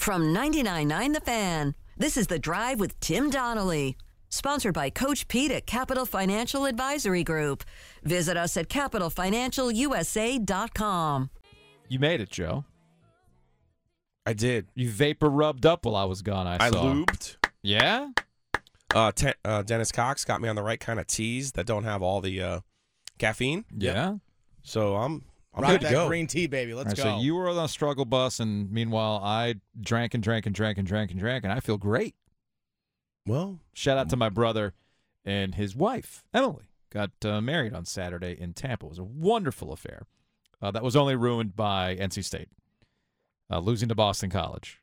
From 99.9 The Fan, this is The Drive with Tim Donnelly. Sponsored by Coach Pete at Capital Financial Advisory Group. Visit us at capitalfinancialusa.com. You made it, Joe. I did. You vapor rubbed up while I was gone. I, I saw. lubed. Yeah. Uh, te- uh, Dennis Cox got me on the right kind of teas that don't have all the uh, caffeine. Yeah. So I'm I'm Rock good to that go. green tea, baby. Let's All right, go. So you were on a struggle bus, and meanwhile, I drank and drank and drank and drank and drank, and I feel great. well, Shout out to my brother and his wife, Emily. Got uh, married on Saturday in Tampa. It was a wonderful affair. Uh, that was only ruined by NC State uh, losing to Boston College.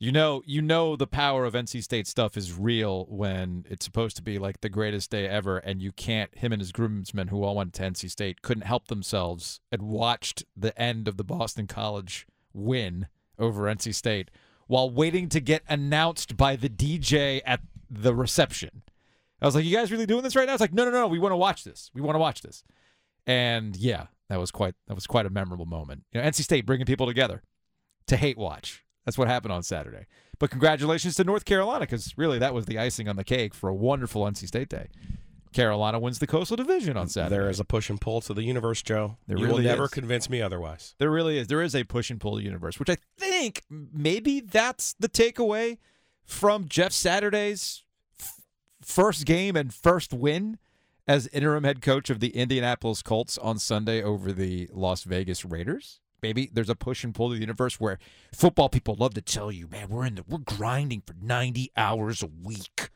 You know, you know the power of NC State stuff is real when it's supposed to be like the greatest day ever, and you can't. Him and his groomsmen, who all went to NC State, couldn't help themselves and watched the end of the Boston College win over NC State while waiting to get announced by the DJ at the reception. I was like, "You guys really doing this right now?" It's like, "No, no, no. We want to watch this. We want to watch this." And yeah, that was quite that was quite a memorable moment. You know, NC State bringing people together to hate watch. That's what happened on Saturday. But congratulations to North Carolina because really that was the icing on the cake for a wonderful NC State day. Carolina wins the Coastal Division on Saturday. there is a push and pull to the universe, Joe. There you will really never is. convince me otherwise. There really is. There is a push and pull universe, which I think maybe that's the takeaway from Jeff Saturday's f- first game and first win as interim head coach of the Indianapolis Colts on Sunday over the Las Vegas Raiders. Maybe there's a push and pull of the universe where football people love to tell you, man, we're in the we're grinding for 90 hours a week.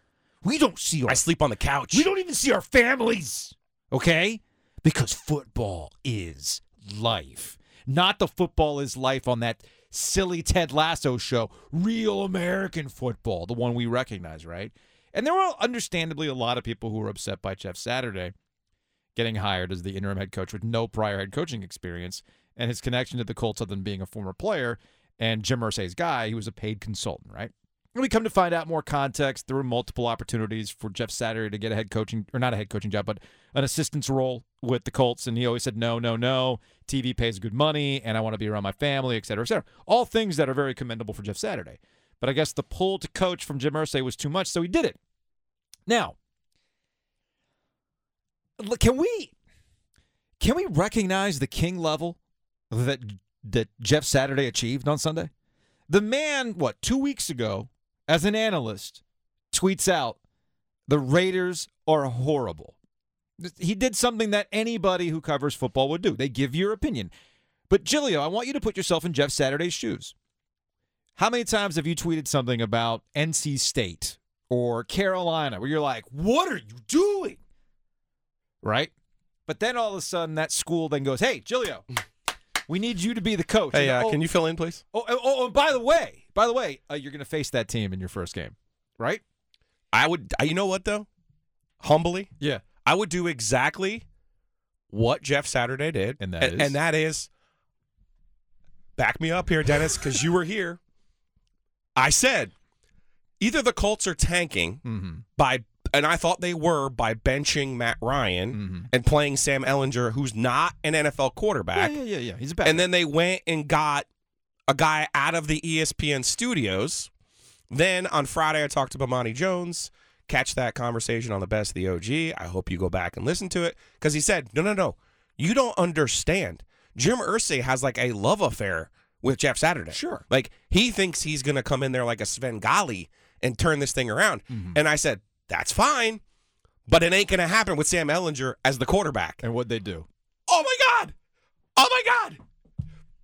We don't see our I sleep on the couch. we don't even see our families. Okay? Because football is life. Not the football is life on that silly Ted Lasso show, Real American Football, the one we recognize, right? And there were understandably a lot of people who were upset by Jeff Saturday getting hired as the interim head coach with no prior head coaching experience and his connection to the Colts other than being a former player and Jim Irsay's guy, he was a paid consultant, right? And we come to find out more context. There were multiple opportunities for Jeff Saturday to get a head coaching, or not a head coaching job, but an assistant's role with the Colts. And he always said, no, no, no. TV pays good money, and I want to be around my family, et cetera, et cetera. All things that are very commendable for Jeff Saturday. But I guess the pull to coach from Jim Irsay was too much, so he did it. Now, can we can we recognize the king level that that Jeff Saturday achieved on Sunday? The man, what, two weeks ago, as an analyst, tweets out, the Raiders are horrible. He did something that anybody who covers football would do. They give your opinion. But Giglio, I want you to put yourself in Jeff Saturday's shoes. How many times have you tweeted something about NC State or Carolina where you're like, what are you doing? Right? But then all of a sudden that school then goes, hey, Giglio, we need you to be the coach. Hey, uh, oh, can you fill in, please? Oh, oh, oh, and by the way, by the way, uh, you're going to face that team in your first game, right? I would. You know what though? Humbly, Yeah. I would do exactly what Jeff Saturday did, And that and, is? and that is back me up here, Dennis, because you were here. I said either the Colts are tanking Mm-hmm. by, and I thought they were by benching Matt Ryan Mm-hmm. and playing Sam Ehlinger, who's not an NFL quarterback, yeah, yeah, yeah. He's a bad. and then they went and got a guy out of the ESPN studios. Then on Friday, I talked to Bomani Jones. Catch that conversation on the best of the OG. I hope you go back and listen to it because he said, "No, no, no, you don't understand. Jim Irsay has like a love affair with Jeff Saturday. Sure. like he thinks he's gonna come in there like a Svengali and turn this thing around." Mm-hmm. And I said, "That's fine, but it ain't gonna happen with Sam Ehlinger as the quarterback." and what they do? Oh my God! Oh my God!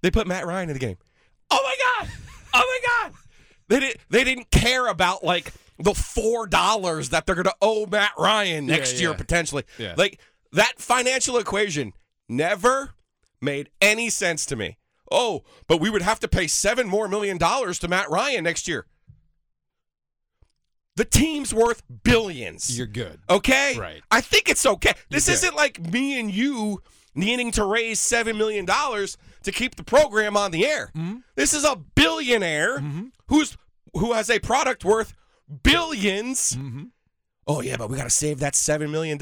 They put Matt Ryan in the game. Oh my God! Oh my God! They didn't. They didn't care about like the four dollars that they're gonna owe Matt Ryan next Yeah, year potentially. Yeah. Like that financial equation never made any sense to me. Oh, but we would have to pay seven more million dollars to Matt Ryan next year. The team's worth billions. You're good. Okay? Right. I think it's okay. This isn't like me and you needing to raise $7 million to keep the program on the air. Mm-hmm. This is a billionaire who's who has a product worth 1000000000s Mm-hmm. Oh, yeah, but we got to save that $7 million.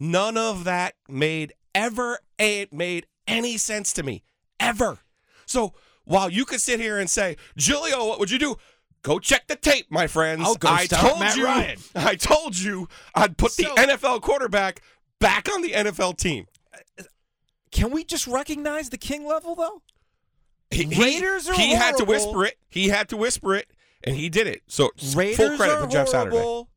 None of that made ever it made any sense to me. Ever. So while you could sit here and say, Giglio, what would you do? Go check the tape, my friends. I told Matt you. Ryan. I told you I'd put So- the NFL quarterback back on the NFL team. Can we just recognize the king level though? He, he- Raiders are he had to whisper it. He had to whisper it, and he did it. So Raiders full credit for Jeff Saturday. horrible.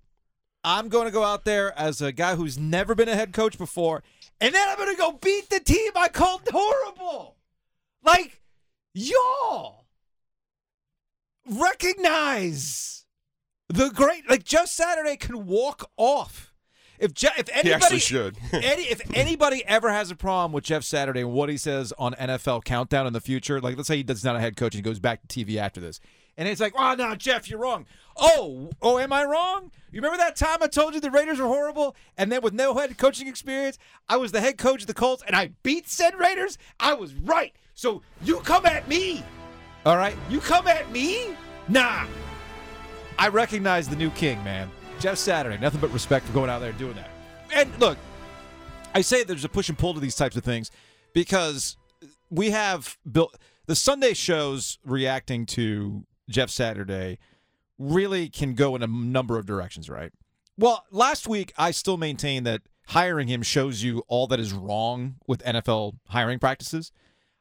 I'm going to go out there as a guy who's never been a head coach before, and then I'm going to go beat the team I called horrible. Like, y'all recognize the great. Like, Jeff Saturday can walk off. If Je- if anybody should. any, if anybody ever has a problem with Jeff Saturday and what he says on NFL Countdown in the future, like let's say he does not a head coach and he goes back to TV after this, and it's like, oh no, Jeff, you're wrong. Oh, oh, am I wrong? You remember that time I told you the Raiders were horrible, and then with no head coaching experience, I was the head coach of the Colts and I beat said Raiders. I was right. So you come at me, all right? You come at me? Nah. I recognize the new king, man. Jeff Saturday. Nothing but respect for going out there and doing that. And look, I say there's a push and pull to these types of things because we have built the Sunday shows reacting to Jeff Saturday really can go in a number of directions, right? Well, last week I still maintain that hiring him shows you all that is wrong with NFL hiring practices.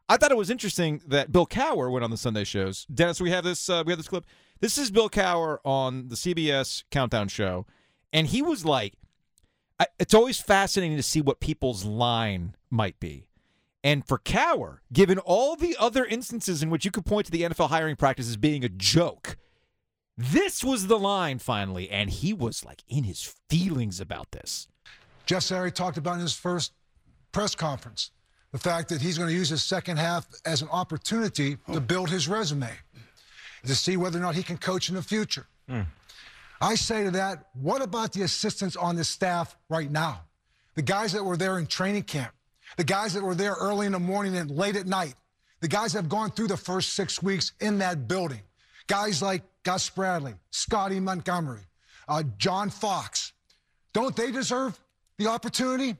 I thought it was interesting that Bill Cowher went on the Sunday shows. Dennis, we have this. Uh, we have this clip. This is Bill Cowher on the CBS Countdown Show, and he was like, I, "It's always fascinating to see what people's line might be." And for Cowher, given all the other instances in which you could point to the NFL hiring practice as being a joke, this was the line finally, and he was like in his feelings about this. Jeff Saturday talked about in his first press conference the fact that he's going to use his second half as an opportunity to build his resume, to see whether or not he can coach in the future. I say to that, what about the assistants on the staff right now? The guys that were there in training camp, the guys that were there early in the morning and late at night, the guys that have gone through the first six weeks in that building. Guys like Gus Bradley, Scotty Montgomery, uh, John Fox. Don't they deserve the opportunity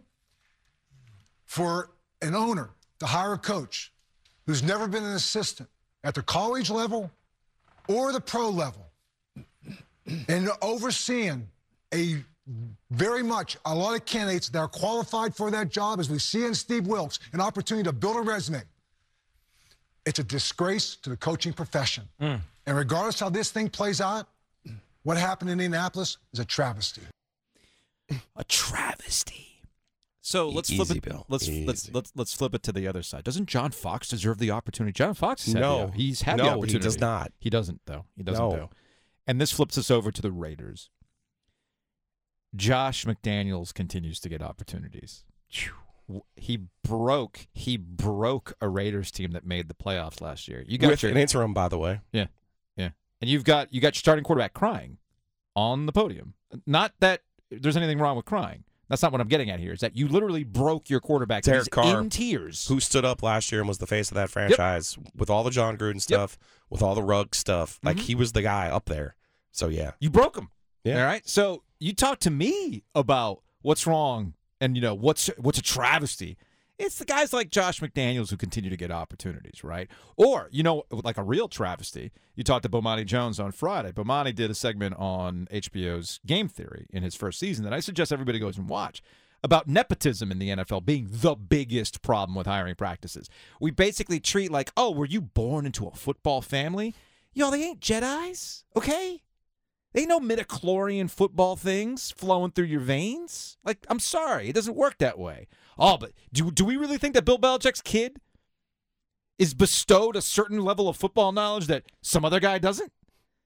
for an owner to hire a coach who's never been an assistant at the college level or the pro level and overseeing a very much a lot of candidates that are qualified for that job, as we see in Steve Wilks, an opportunity to build a resume. It's a disgrace to the coaching profession. Hmm. And regardless how this thing plays out, what happened in Indianapolis is a travesty. a travesty. So let's flip Easy, it. Bill. Let's let's let's let's flip it to the other side. Doesn't John Fox deserve the opportunity? John Fox has had No. the, he's had No, the he opportunity. does not. He doesn't though. He doesn't No. though. And this flips us over to the Raiders. Josh McDaniels continues to get opportunities. He broke. He broke a Raiders team that made the playoffs last year. You got With your an interim, by the way. yeah, yeah, and you've got you got your starting quarterback crying on the podium. Not that there's anything wrong with crying. That's not what I'm getting at here. Is that you literally broke your quarterback Derek Carr, in tears. Who stood up last year and was the face of that franchise with all the Jon Gruden stuff, with all the rug stuff. Like Mhm. he was the guy up there. So yeah. You broke him. Yeah. All right. So you talk to me about what's wrong and you know what's what's a travesty. It's the guys like Josh McDaniels who continue to get opportunities, right? Or you know, like a real travesty. You talked to Bomani Jones on Friday. Bomani did a segment on HBO's Game Theory in his first season that I suggest everybody goes and watch about nepotism in the NFL being the biggest problem with hiring practices. We basically treat like, oh, were you born into a football family? Yo, they ain't Jedi's, okay? They ain't no midichlorian football things flowing through your veins. Like, I'm sorry, it doesn't work that way. Oh, but do do we really think that Bill Belichick's kid is bestowed a certain level of football knowledge that some other guy doesn't?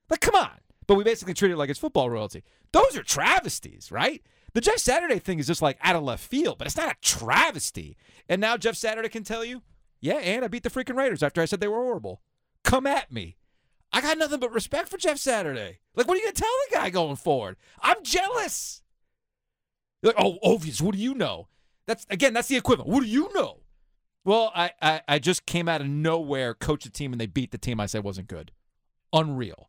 Like, come on. But we basically treat it like it's football royalty. Those are travesties, right? The Jeff Saturday thing is just like out of left field, but it's not a travesty. And now Jeff Saturday can tell you, yeah, and I beat the freaking Raiders after I said they were horrible. Come at me. I got nothing but respect for Jeff Saturday. Like, what are you gonna tell the guy going forward? I'm jealous. Like, oh, Ovies, what do you know? That's again, that's the equivalent. What do you know? Well, I, I I just came out of nowhere, coached a team, and they beat the team I said wasn't good. Unreal.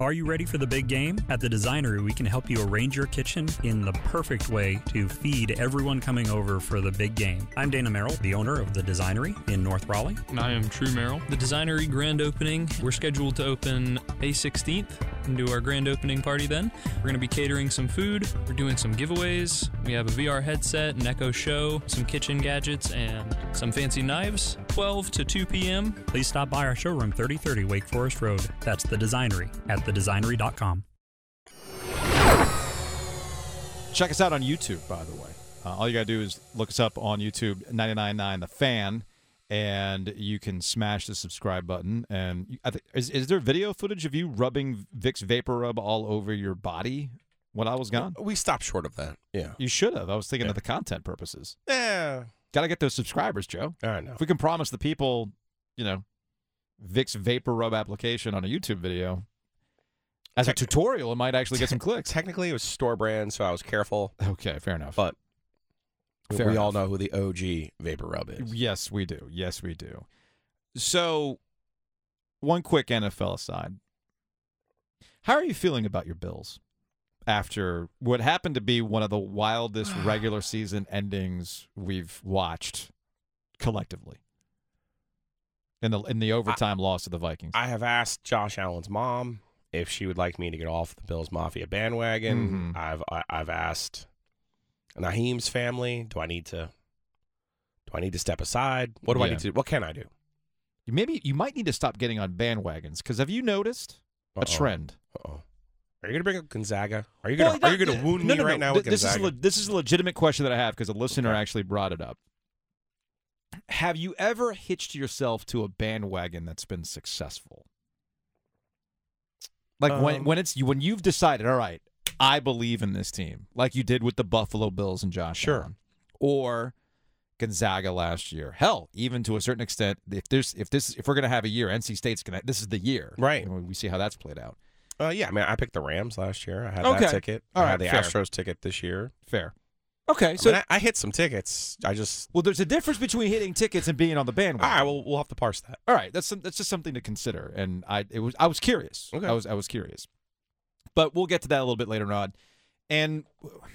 Are you ready for the big game? At the Designery, we can help you arrange your kitchen in the perfect way to feed everyone coming over for the big game. I'm Dana Merrill, the owner of the Designery in North Raleigh. And I am True Merrill. The Designery grand opening, we're scheduled to open May 16th and do our grand opening party then. We're going to be catering some food, we're doing some giveaways. We have a VR headset, an Echo Show, some kitchen gadgets, and some fancy knives. 12 to 2 p.m. Please stop by our showroom 3030 Wake Forest Road. That's the Designery at thedesignery.com. Check us out on YouTube, by the way. Uh, all you got to do is look us up on YouTube, 99.9 The Fan, and you can smash the subscribe button. And you, I think is, is there video footage of you rubbing Vicks Vapor Rub all over your body when I was gone? We stopped short of that. Yeah. You should have. I was thinking Yeah. of the content purposes. Yeah. Got to get those subscribers, Joe. All right, now. If we can promise the people, you know, Vicks Vapor Rub application on a YouTube video as a tutorial, it might actually get some clicks. Technically, it was store brand, so I was careful. Okay, fair enough. But Fair we all know who the OG Vapor Rub is. Yes, we do. Yes, we do. So, one quick NFL aside. How are you feeling about your Bills after what happened to be one of the wildest regular season endings we've watched collectively? In the in the overtime loss to the Vikings. I have asked Josh Allen's mom if she would like me to get off the Bills Mafia bandwagon. Mhm. I've I, I've asked Nyheim's family. Do I need to? Do I need to step aside? What do I need to? do? What can I do? Maybe you might need to stop getting on bandwagons because have you noticed a Uh-oh. trend? Uh-oh. Are you gonna bring up Gonzaga? Are you Well, gonna Are you gonna wound no, me no, right no. now Th- this Gonzaga? is le- this is a legitimate question that I have because a listener Okay. actually brought it up. Have you ever hitched yourself to a bandwagon that's been successful? Like when Um, when it's you when you've decided, all right, I believe in this team, like you did with the Buffalo Bills and Josh Sure. Allen, or Gonzaga last year. Hell, even to a certain extent, if there's if this if we're gonna have a year, NC State's gonna this is the year, Right. And we see how that's played out. uh, yeah, I mean, I picked the Rams last year. I had Okay. that ticket. All I had the fair. Astros ticket this year. Fair. Okay, So so I, I hit some tickets. I just. well, there's a difference between hitting tickets and being on the All bandwagon. right, well, we'll have to parse that. All right, that's some, that's just something to consider, and I it was I was curious. Okay. I was I was curious, but we'll get to that a little bit later on. And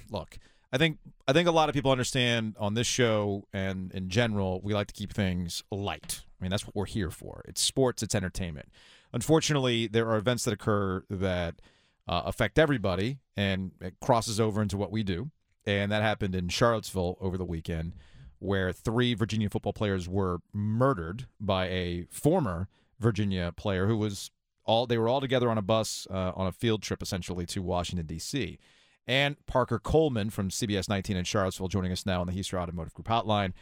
look, I think I think a lot of people understand on this show and in general, we like to keep things light. I mean, that's what we're here for. It's sports, it's entertainment. Unfortunately, there are events that occur that uh, affect everybody, and it crosses over into what we do. And that happened in Charlottesville over the weekend, where three Virginia football players were murdered by a former Virginia player who was all they were all together on a bus uh, on a field trip essentially to Washington D.C. And Parker Coleman from CBS 19 in Charlottesville joining us now on the Heaster Automotive Group hotline.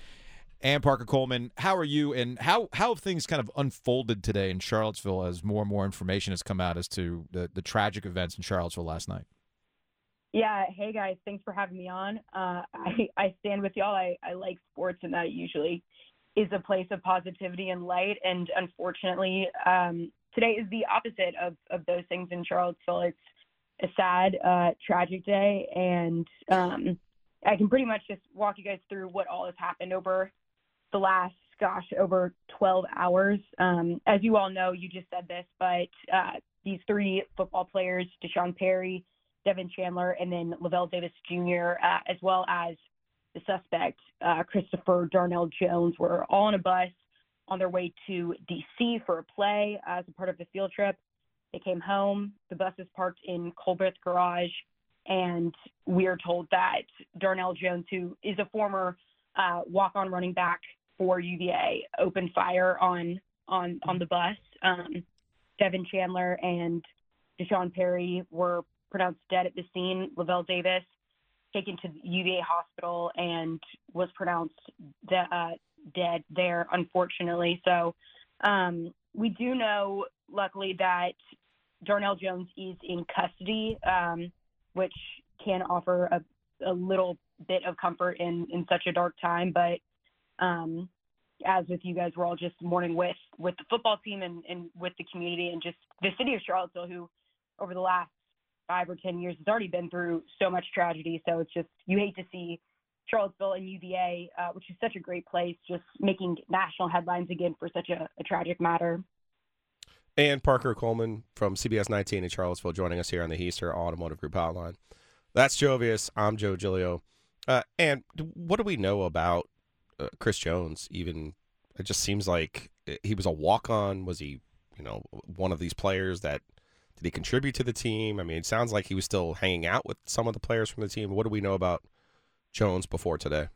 Anne-Parker Coleman, how are you? And how how have things kind of unfolded today in Charlottesville as more and more information has come out as to the, the tragic events in Charlottesville last night? Yeah. Hey guys, thanks for having me on. Uh, I I stand with y'all. I I like sports, and that usually is a place of positivity and light. And unfortunately, um, today is the opposite of of those things in Charlottesville. It's a sad, uh, tragic day, and um, I can pretty much just walk you guys through what all has happened over the last gosh over 12 hours. Um, as you all know, you just said this, but uh, these three football players, D'Sean Perry. Devin Chandler, and then Lavel Davis Jr., uh, as well as the suspect, uh, Christopher Darnell Jones, were all on a bus on their way to D.C. for a play as a part of the field trip. They came home. The bus is parked in Culbreth Garage, and we are told that Darnell Jones, who is a former uh, walk-on running back for UVA, opened fire on on on the bus. Um, Devin Chandler and D'Sean Perry were pronounced dead at the scene. Lavel Davis taken to UVA hospital and was pronounced de- uh, dead there, unfortunately. So um, we do know, luckily, that Darnell Jones is in custody, um, which can offer a, a little bit of comfort in, in such a dark time. But um, as with you guys, we're all just mourning with with the football team and, and with the community and just the city of Charlottesville, who over the last five or ten years has already been through so much tragedy. So it's just you hate to see Charlottesville and UVA, uh, which is such a great place, just making national headlines again for such a, a tragic matter. Anne-Parker Coleman from CBS 19 in Charlottesville joining us here on the Heister Automotive Group Hotline. That's Joe Ovies. I'm Joe Giglio. Uh, and what do we know about uh, Chris Jones? Even it just seems like uh, he was a walk on. Was he, you know, one of these players that did he contribute to the team? I mean, it sounds like he was still hanging out with some of the players from the team. What do we know about Jones before today?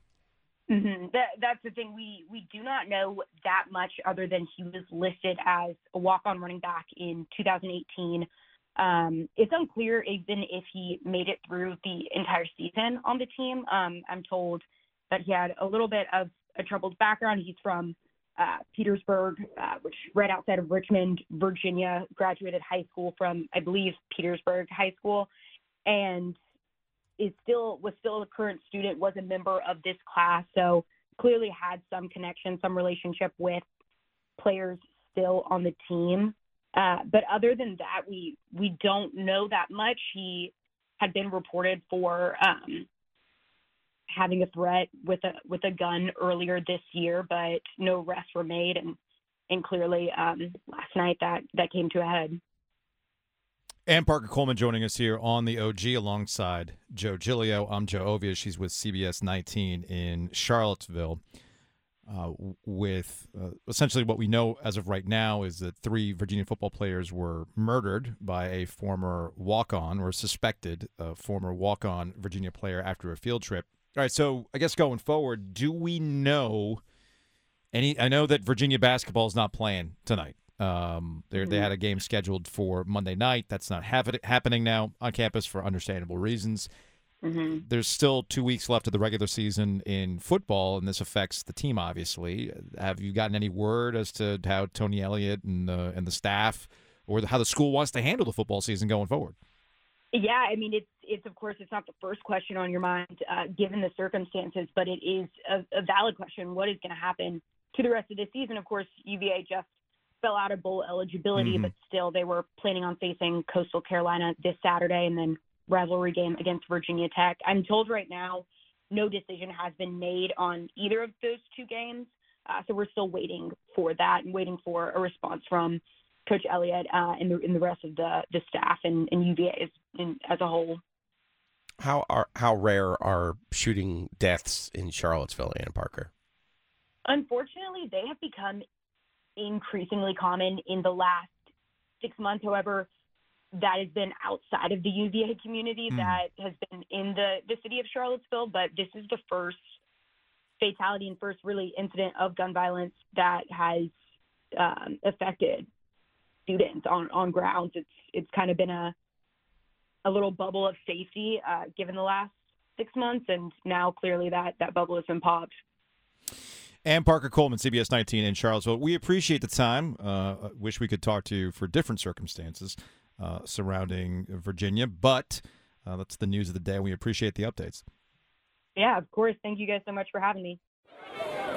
Mm-hmm. That, that's the thing. We we do not know that much other than he was listed as a walk-on running back in 2018. Um, it's unclear even if he made it through the entire season on the team. Um, I'm told that he had a little bit of a troubled background. He's from uh, Petersburg, uh, which right outside of Richmond, Virginia. Graduated high school from, I believe, Petersburg High School, and is still was still a current student. Was a member of this class, so clearly had some connection, some relationship with players still on the team. Uh, but other than that, we we don't know that much. He had been reported for um, having a threat with a with a gun earlier this year, but no arrests were made, and and clearly um, last night that that came to a head. Anne-Parker Coleman joining us here on the OG alongside Joe Giglio. I'm Joe Ovia. She's with CBS 19 in Charlottesville. Uh, with uh, essentially what we know as of right now is that three Virginia football players were murdered by a former walk on or suspected uh, former walk on Virginia player after a field trip. All right, so I guess going forward, do we know any? I know that Virginia basketball is not playing tonight. Um, they they had a game scheduled for Monday night. That's not happen- happening now on campus for understandable reasons. Mm-hmm. There's still two weeks left of the regular season in football, and this affects the team. Obviously, have you gotten any word as to how Tony Elliott and the and the staff, or how the school wants to handle the football season going forward? Yeah, I mean it's it's of course it's not the first question on your mind uh, given the circumstances, but it is a, a valid question. What is going to happen to the rest of the season? Of course, UVA just fell out of bowl eligibility, Mhm. but still they were planning on facing Coastal Carolina this Saturday and then rivalry game against Virginia Tech. I'm told right now no decision has been made on either of those two games, uh, so we're still waiting for that and waiting for a response from Coach Elliott uh, and, the, and the rest of the the staff and, and UVA as, in, as a whole. How are how rare are shooting deaths in Charlottesville, Anne-Parker? Unfortunately, they have become increasingly common in the last six months. However, that has been outside of the UVA community. Mm. That has been in the, the city of Charlottesville, but this is the first fatality and first really incident of gun violence that has um, affected students on, on grounds. It's it's kind of been a a little bubble of safety uh, given the last six months, and now clearly that that bubble has been popped. Anne-Parker Coleman, CBS 19 in Charlottesville. We appreciate the time. Uh, wish we could talk to you for different circumstances uh, surrounding Virginia, but uh, that's the news of the day. We appreciate the updates. Yeah, of course. Thank you guys so much for having me.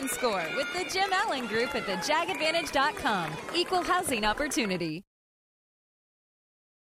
can score with the Jim Allen Group at thejagadvantage.com. Equal housing opportunity.